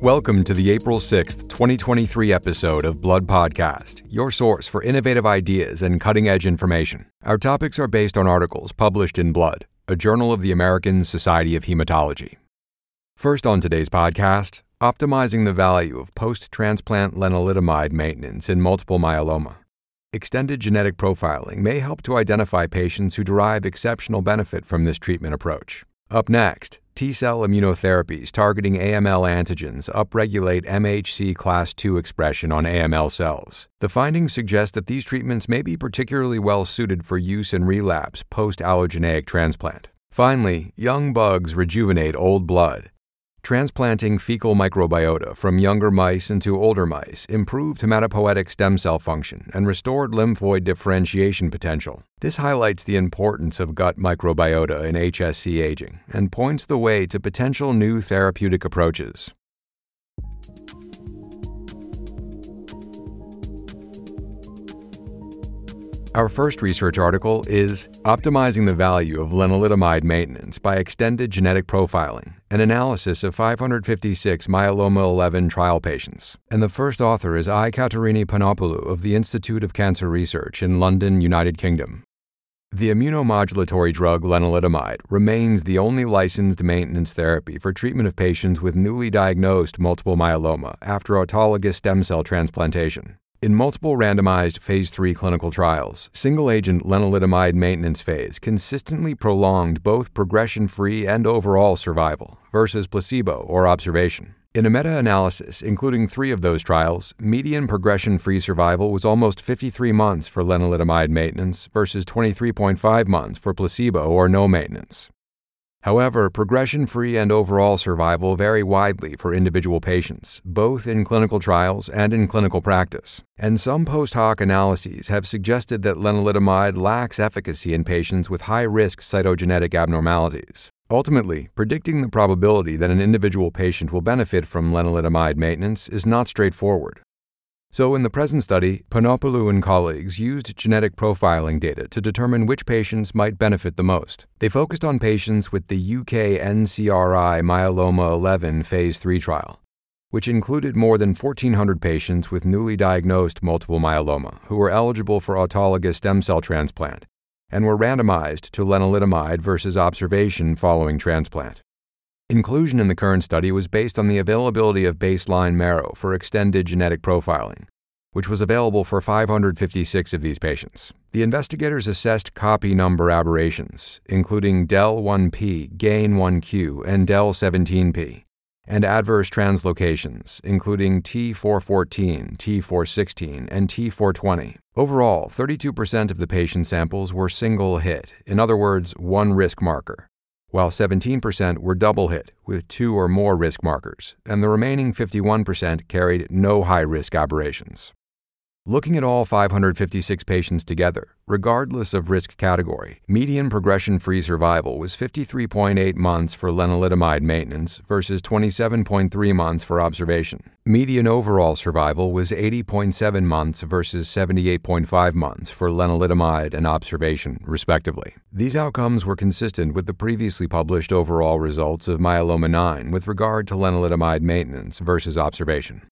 Welcome to the April 6th, 2023 episode of Blood Podcast, your source for innovative ideas and cutting edge information. Our topics are based on articles published in Blood, a journal of the American Society of Hematology. First on today's podcast, optimizing the value of post transplant lenalidomide maintenance in multiple myeloma. Extended genetic profiling may help to identify patients who derive exceptional benefit from this treatment approach. Up next, T cell immunotherapies targeting AML antigens upregulate MHC class II expression on AML cells. The findings suggest that these treatments may be particularly well suited for use in relapse post allogeneic transplant. Finally, young bugs rejuvenate old blood. Transplanting fecal microbiota from younger mice into older mice improved hematopoietic stem cell function and restored lymphoid differentiation potential. This highlights the importance of gut microbiota in HSC aging and points the way to potential new therapeutic approaches. Our first research article is Optimizing the Value of Lenalidomide Maintenance by Extended Genetic Profiling, an analysis of 556 myeloma 11 trial patients. And the first author is Aikaterini Panopoulou of the Institute of Cancer Research in London, United Kingdom. The immunomodulatory drug lenalidomide remains the only licensed maintenance therapy for treatment of patients with newly diagnosed multiple myeloma after autologous stem cell transplantation. In multiple randomized phase 3 clinical trials, single agent lenalidomide maintenance phase consistently prolonged both progression free and overall survival versus placebo or observation. In a meta analysis, including three of those trials, median progression free survival was almost 53 months for lenalidomide maintenance versus 23.5 months for placebo or no maintenance. However, progression free and overall survival vary widely for individual patients, both in clinical trials and in clinical practice. And some post hoc analyses have suggested that lenalidomide lacks efficacy in patients with high risk cytogenetic abnormalities. Ultimately, predicting the probability that an individual patient will benefit from lenalidomide maintenance is not straightforward. So, in the present study, Panopoulou and colleagues used genetic profiling data to determine which patients might benefit the most. They focused on patients with the UK NCRI Myeloma 11 Phase 3 trial, which included more than 1,400 patients with newly diagnosed multiple myeloma who were eligible for autologous stem cell transplant and were randomized to lenalidomide versus observation following transplant. Inclusion in the current study was based on the availability of baseline marrow for extended genetic profiling, which was available for 556 of these patients. The investigators assessed copy number aberrations, including DEL1P, GAIN1Q, and DEL17P, and adverse translocations, including T414, T416, and T420. Overall, 32% of the patient samples were single hit, in other words, one risk marker while 17% were double hit with two or more risk markers, and the remaining 51% carried no high risk aberrations. Looking at all 556 patients together, regardless of risk category, median progression free survival was 53.8 months for lenalidomide maintenance versus 27.3 months for observation. Median overall survival was 80.7 months versus 78.5 months for lenalidomide and observation, respectively. These outcomes were consistent with the previously published overall results of myeloma 9 with regard to lenalidomide maintenance versus observation.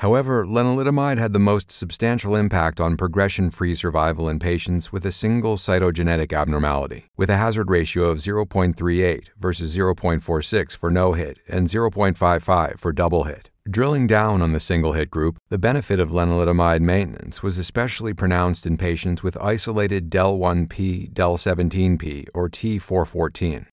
However, lenalidomide had the most substantial impact on progression free survival in patients with a single cytogenetic abnormality, with a hazard ratio of 0.38 versus 0.46 for no hit and 0.55 for double hit. Drilling down on the single hit group, the benefit of lenalidomide maintenance was especially pronounced in patients with isolated DEL1P, DEL17P, or T414.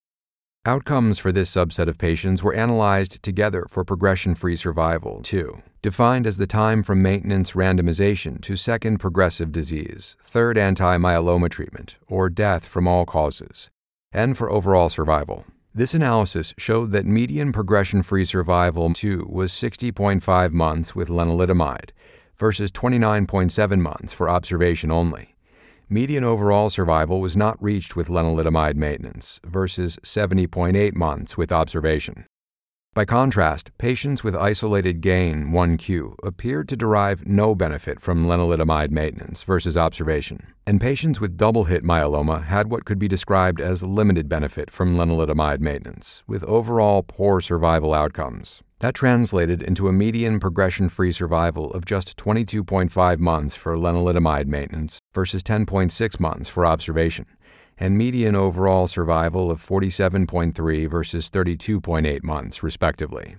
Outcomes for this subset of patients were analyzed together for progression free survival, too, defined as the time from maintenance randomization to second progressive disease, third anti myeloma treatment, or death from all causes, and for overall survival. This analysis showed that median progression free survival, too, was 60.5 months with lenalidomide versus 29.7 months for observation only median overall survival was not reached with lenalidomide maintenance versus 70.8 months with observation. By contrast, patients with isolated gain 1Q appeared to derive no benefit from lenalidomide maintenance versus observation, and patients with double hit myeloma had what could be described as limited benefit from lenalidomide maintenance, with overall poor survival outcomes. That translated into a median progression free survival of just 22.5 months for lenalidomide maintenance versus 10.6 months for observation and median overall survival of 47.3 versus 32.8 months, respectively.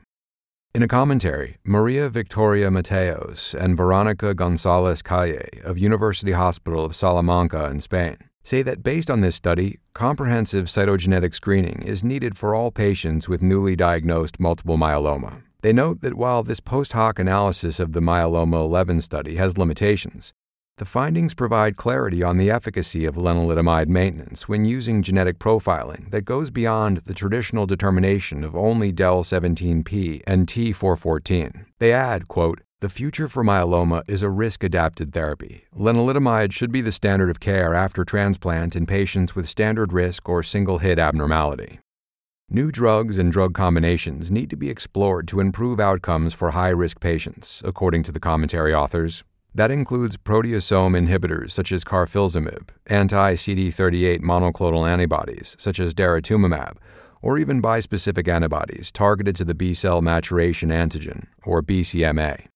In a commentary, Maria Victoria Mateos and Veronica Gonzalez Calle of University Hospital of Salamanca in Spain say that based on this study, comprehensive cytogenetic screening is needed for all patients with newly diagnosed multiple myeloma. They note that while this post hoc analysis of the Myeloma 11 study has limitations, the findings provide clarity on the efficacy of lenalidomide maintenance when using genetic profiling that goes beyond the traditional determination of only DEL17P and T414. They add, quote, the future for myeloma is a risk adapted therapy. Lenalidomide should be the standard of care after transplant in patients with standard risk or single hit abnormality. New drugs and drug combinations need to be explored to improve outcomes for high risk patients, according to the commentary authors. That includes proteasome inhibitors such as carfilzomib, anti-CD38 monoclonal antibodies such as daratumumab, or even bispecific antibodies targeted to the B-cell maturation antigen, or BCMA.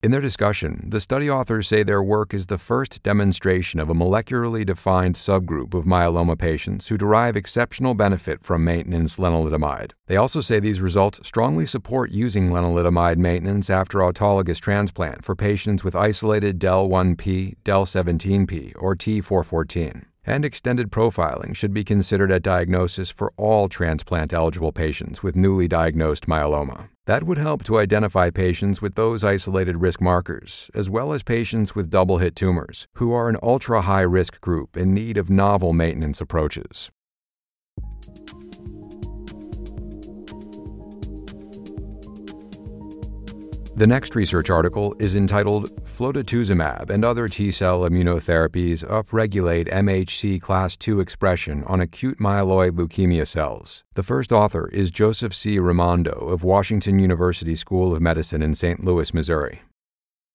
In their discussion, the study authors say their work is the first demonstration of a molecularly defined subgroup of myeloma patients who derive exceptional benefit from maintenance lenalidomide. They also say these results strongly support using lenalidomide maintenance after autologous transplant for patients with isolated DEL1P, DEL17P, or T414 and extended profiling should be considered at diagnosis for all transplant eligible patients with newly diagnosed myeloma. That would help to identify patients with those isolated risk markers, as well as patients with double hit tumors, who are an ultra high risk group in need of novel maintenance approaches. The next research article is entitled Flotetuzumab and Other T-Cell Immunotherapies Upregulate MHC Class II Expression on Acute Myeloid Leukemia Cells. The first author is Joseph C. Rimando of Washington University School of Medicine in St. Louis, Missouri.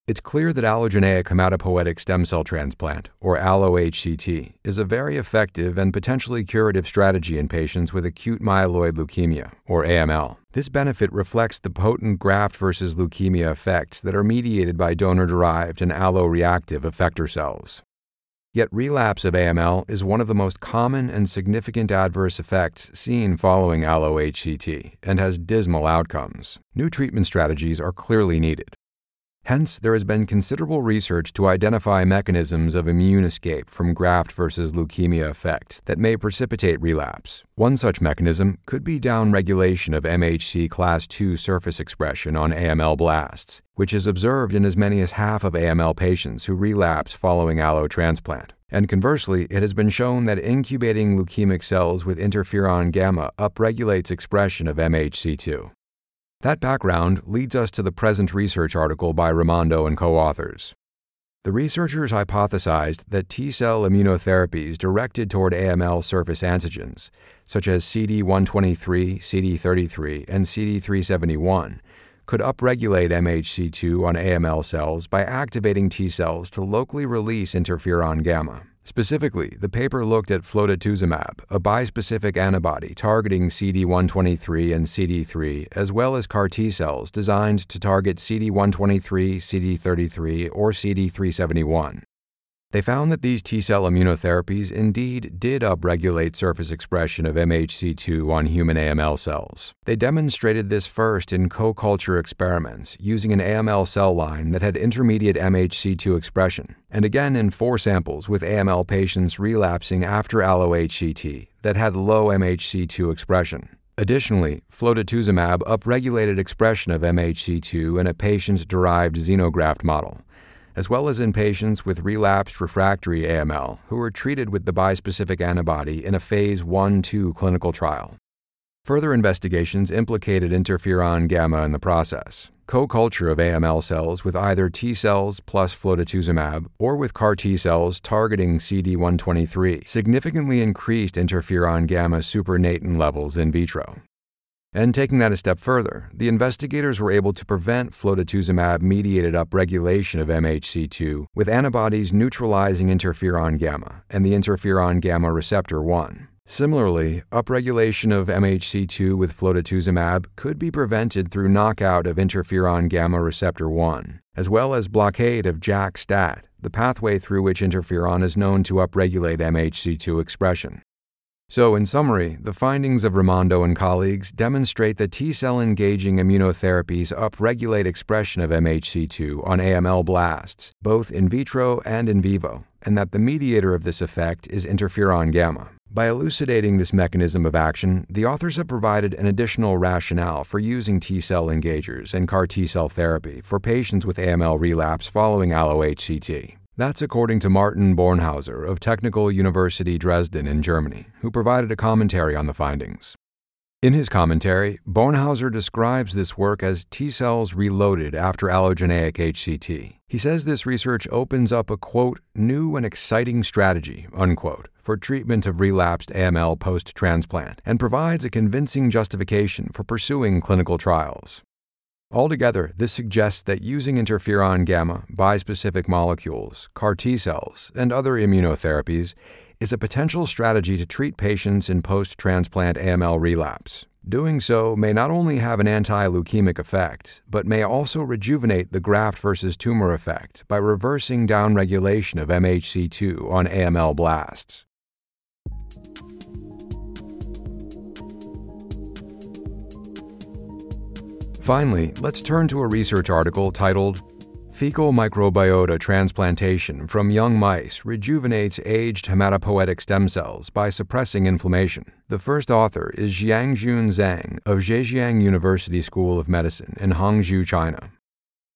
It's clear that allogeneic hematopoietic stem cell transplant, or allo-HCT, is a very effective and potentially curative strategy in patients with acute myeloid leukemia, or AML. This benefit reflects the potent graft versus leukemia effects that are mediated by donor-derived and allo-reactive effector cells. Yet relapse of AML is one of the most common and significant adverse effects seen following allo-HCT and has dismal outcomes. New treatment strategies are clearly needed. Hence, there has been considerable research to identify mechanisms of immune escape from graft versus leukemia effects that may precipitate relapse. One such mechanism could be downregulation of MHC class II surface expression on AML blasts, which is observed in as many as half of AML patients who relapse following allotransplant. And conversely, it has been shown that incubating leukemic cells with interferon gamma upregulates expression of MHC2. That background leads us to the present research article by Rimando and co authors. The researchers hypothesized that T cell immunotherapies directed toward AML surface antigens, such as CD123, CD33, and CD371, could upregulate MHC2 on AML cells by activating T cells to locally release interferon gamma. Specifically, the paper looked at flotetuzumab, a bispecific antibody targeting CD123 and CD3, as well as CAR T cells designed to target CD123, CD33, or CD371. They found that these T cell immunotherapies indeed did upregulate surface expression of MHC2 on human AML cells. They demonstrated this first in co culture experiments using an AML cell line that had intermediate MHC2 expression, and again in four samples with AML patients relapsing after allo-HCT that had low MHC2 expression. Additionally, flotetuzumab upregulated expression of MHC2 in a patient derived xenograft model as well as in patients with relapsed refractory AML who were treated with the bispecific antibody in a phase 1 2 clinical trial. Further investigations implicated interferon gamma in the process. Co culture of AML cells with either T cells plus flotetuzumab or with CAR T cells targeting CD123 significantly increased interferon gamma supernatant levels in vitro. And taking that a step further, the investigators were able to prevent flotetuzumab mediated upregulation of MHC2 with antibodies neutralizing interferon gamma and the interferon gamma receptor 1. Similarly, upregulation of MHC2 with flotetuzumab could be prevented through knockout of interferon gamma receptor 1, as well as blockade of JAK-STAT, the pathway through which interferon is known to upregulate MHC2 expression. So, in summary, the findings of Rimando and colleagues demonstrate that T cell engaging immunotherapies upregulate expression of MHC2 on AML blasts, both in vitro and in vivo, and that the mediator of this effect is interferon gamma. By elucidating this mechanism of action, the authors have provided an additional rationale for using T cell engagers and CAR T cell therapy for patients with AML relapse following allo-HCT. That's according to Martin Bornhauser of Technical University Dresden in Germany, who provided a commentary on the findings. In his commentary, Bornhauser describes this work as T cells reloaded after allogeneic HCT. He says this research opens up a quote, new and exciting strategy, unquote, for treatment of relapsed AML post transplant and provides a convincing justification for pursuing clinical trials. Altogether, this suggests that using interferon gamma, bispecific molecules, CAR T cells, and other immunotherapies is a potential strategy to treat patients in post transplant AML relapse. Doing so may not only have an anti leukemic effect, but may also rejuvenate the graft versus tumor effect by reversing downregulation of MHC2 on AML blasts. Finally, let's turn to a research article titled Fecal Microbiota Transplantation from Young Mice Rejuvenates Aged Hematopoietic Stem Cells by Suppressing Inflammation. The first author is Jiangjun Zhang of Zhejiang University School of Medicine in Hangzhou, China.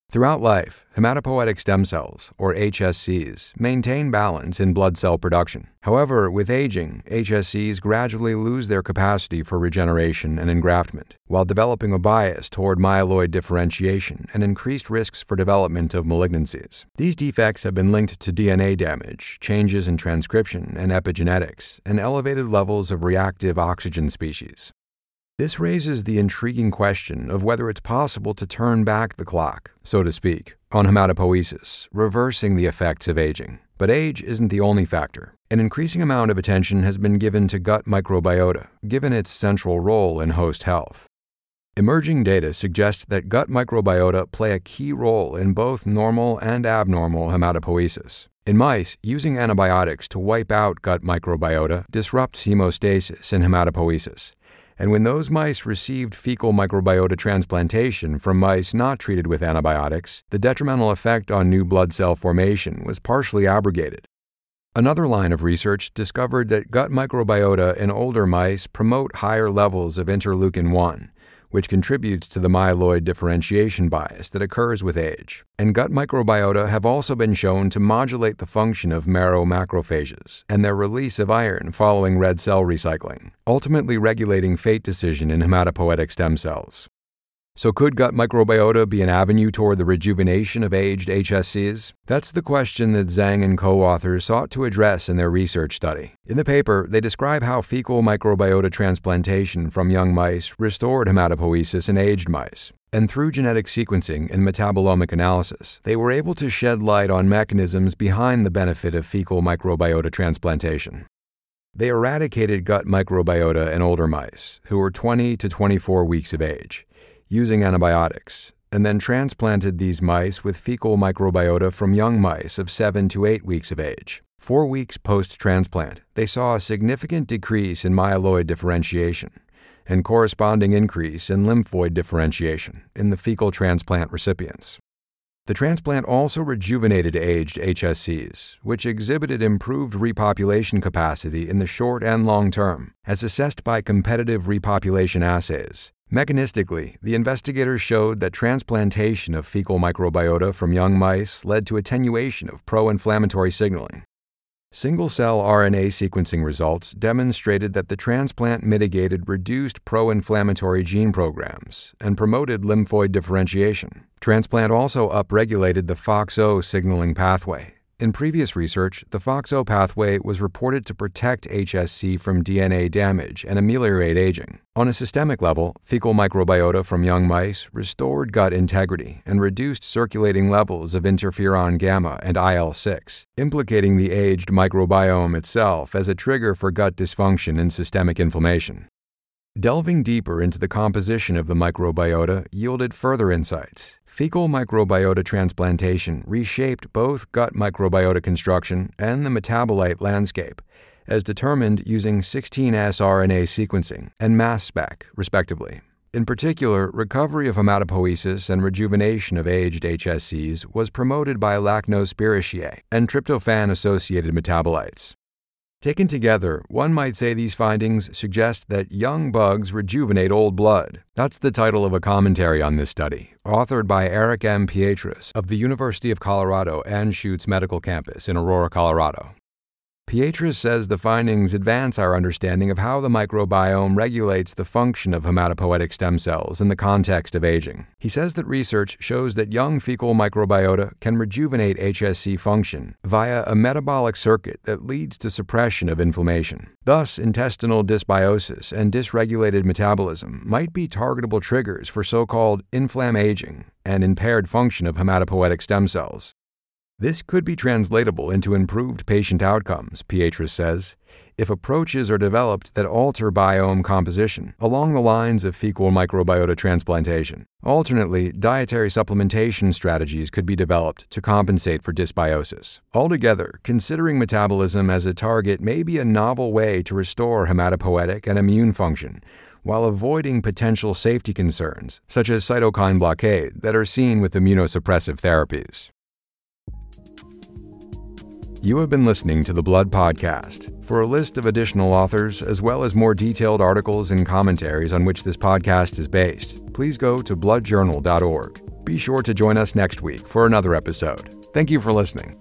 Throughout life, hematopoietic stem cells, or HSCs, maintain balance in blood cell production. However, with aging, HSCs gradually lose their capacity for regeneration and engraftment, while developing a bias toward myeloid differentiation and increased risks for development of malignancies. These defects have been linked to DNA damage, changes in transcription and epigenetics, and elevated levels of reactive oxygen species. This raises the intriguing question of whether it's possible to turn back the clock, so to speak, on hematopoiesis, reversing the effects of aging. But age isn't the only factor. An increasing amount of attention has been given to gut microbiota, given its central role in host health. Emerging data suggest that gut microbiota play a key role in both normal and abnormal hematopoiesis. In mice, using antibiotics to wipe out gut microbiota disrupts hemostasis and hematopoiesis, and when those mice received fecal microbiota transplantation from mice not treated with antibiotics, the detrimental effect on new blood cell formation was partially abrogated. Another line of research discovered that gut microbiota in older mice promote higher levels of interleukin 1, which contributes to the myeloid differentiation bias that occurs with age. And gut microbiota have also been shown to modulate the function of marrow macrophages and their release of iron following red cell recycling, ultimately regulating fate decision in hematopoietic stem cells. So, could gut microbiota be an avenue toward the rejuvenation of aged HSCs? That's the question that Zhang and co authors sought to address in their research study. In the paper, they describe how fecal microbiota transplantation from young mice restored hematopoiesis in aged mice. And through genetic sequencing and metabolomic analysis, they were able to shed light on mechanisms behind the benefit of fecal microbiota transplantation. They eradicated gut microbiota in older mice, who were 20 to 24 weeks of age using antibiotics, and then transplanted these mice with fecal microbiota from young mice of 7 to 8 weeks of age. Four weeks post transplant, they saw a significant decrease in myeloid differentiation and corresponding increase in lymphoid differentiation in the fecal transplant recipients. The transplant also rejuvenated aged HSCs, which exhibited improved repopulation capacity in the short and long term, as assessed by competitive repopulation assays, Mechanistically, the investigators showed that transplantation of fecal microbiota from young mice led to attenuation of pro inflammatory signaling. Single cell RNA sequencing results demonstrated that the transplant mitigated reduced pro inflammatory gene programs and promoted lymphoid differentiation. Transplant also upregulated the FOXO signaling pathway, In previous research, the FOXO pathway was reported to protect HSC from DNA damage and ameliorate aging. On a systemic level, fecal microbiota from young mice restored gut integrity and reduced circulating levels of interferon gamma and IL 6, implicating the aged microbiome itself as a trigger for gut dysfunction and systemic inflammation. Delving deeper into the composition of the microbiota yielded further insights. Fecal microbiota transplantation reshaped both gut microbiota construction and the metabolite landscape, as determined using 16S RNA sequencing and mass spec, respectively. In particular, recovery of hematopoiesis and rejuvenation of aged HSCs was promoted by Lachnospiraceae and tryptophan associated metabolites. Taken together, one might say these findings suggest that young bugs rejuvenate old blood. That's the title of a commentary on this study, authored by Eric M. Pietras of the University of Colorado Anschutz Medical Campus in Aurora, Colorado. Pietras says the findings advance our understanding of how the microbiome regulates the function of hematopoietic stem cells in the context of aging. He says that research shows that young fecal microbiota can rejuvenate HSC function via a metabolic circuit that leads to suppression of inflammation. Thus, intestinal dysbiosis and dysregulated metabolism might be targetable triggers for so called inflammaging aging and impaired function of hematopoietic stem cells. This could be translatable into improved patient outcomes, Pietras says, if approaches are developed that alter biome composition along the lines of fecal microbiota transplantation. Alternately, dietary supplementation strategies could be developed to compensate for dysbiosis. Altogether, considering metabolism as a target may be a novel way to restore hematopoietic and immune function while avoiding potential safety concerns, such as cytokine blockade, that are seen with immunosuppressive therapies. You have been listening to the Blood Podcast. For a list of additional authors, as well as more detailed articles and commentaries on which this podcast is based, please go to bloodjournal.org. Be sure to join us next week for another episode. Thank you for listening.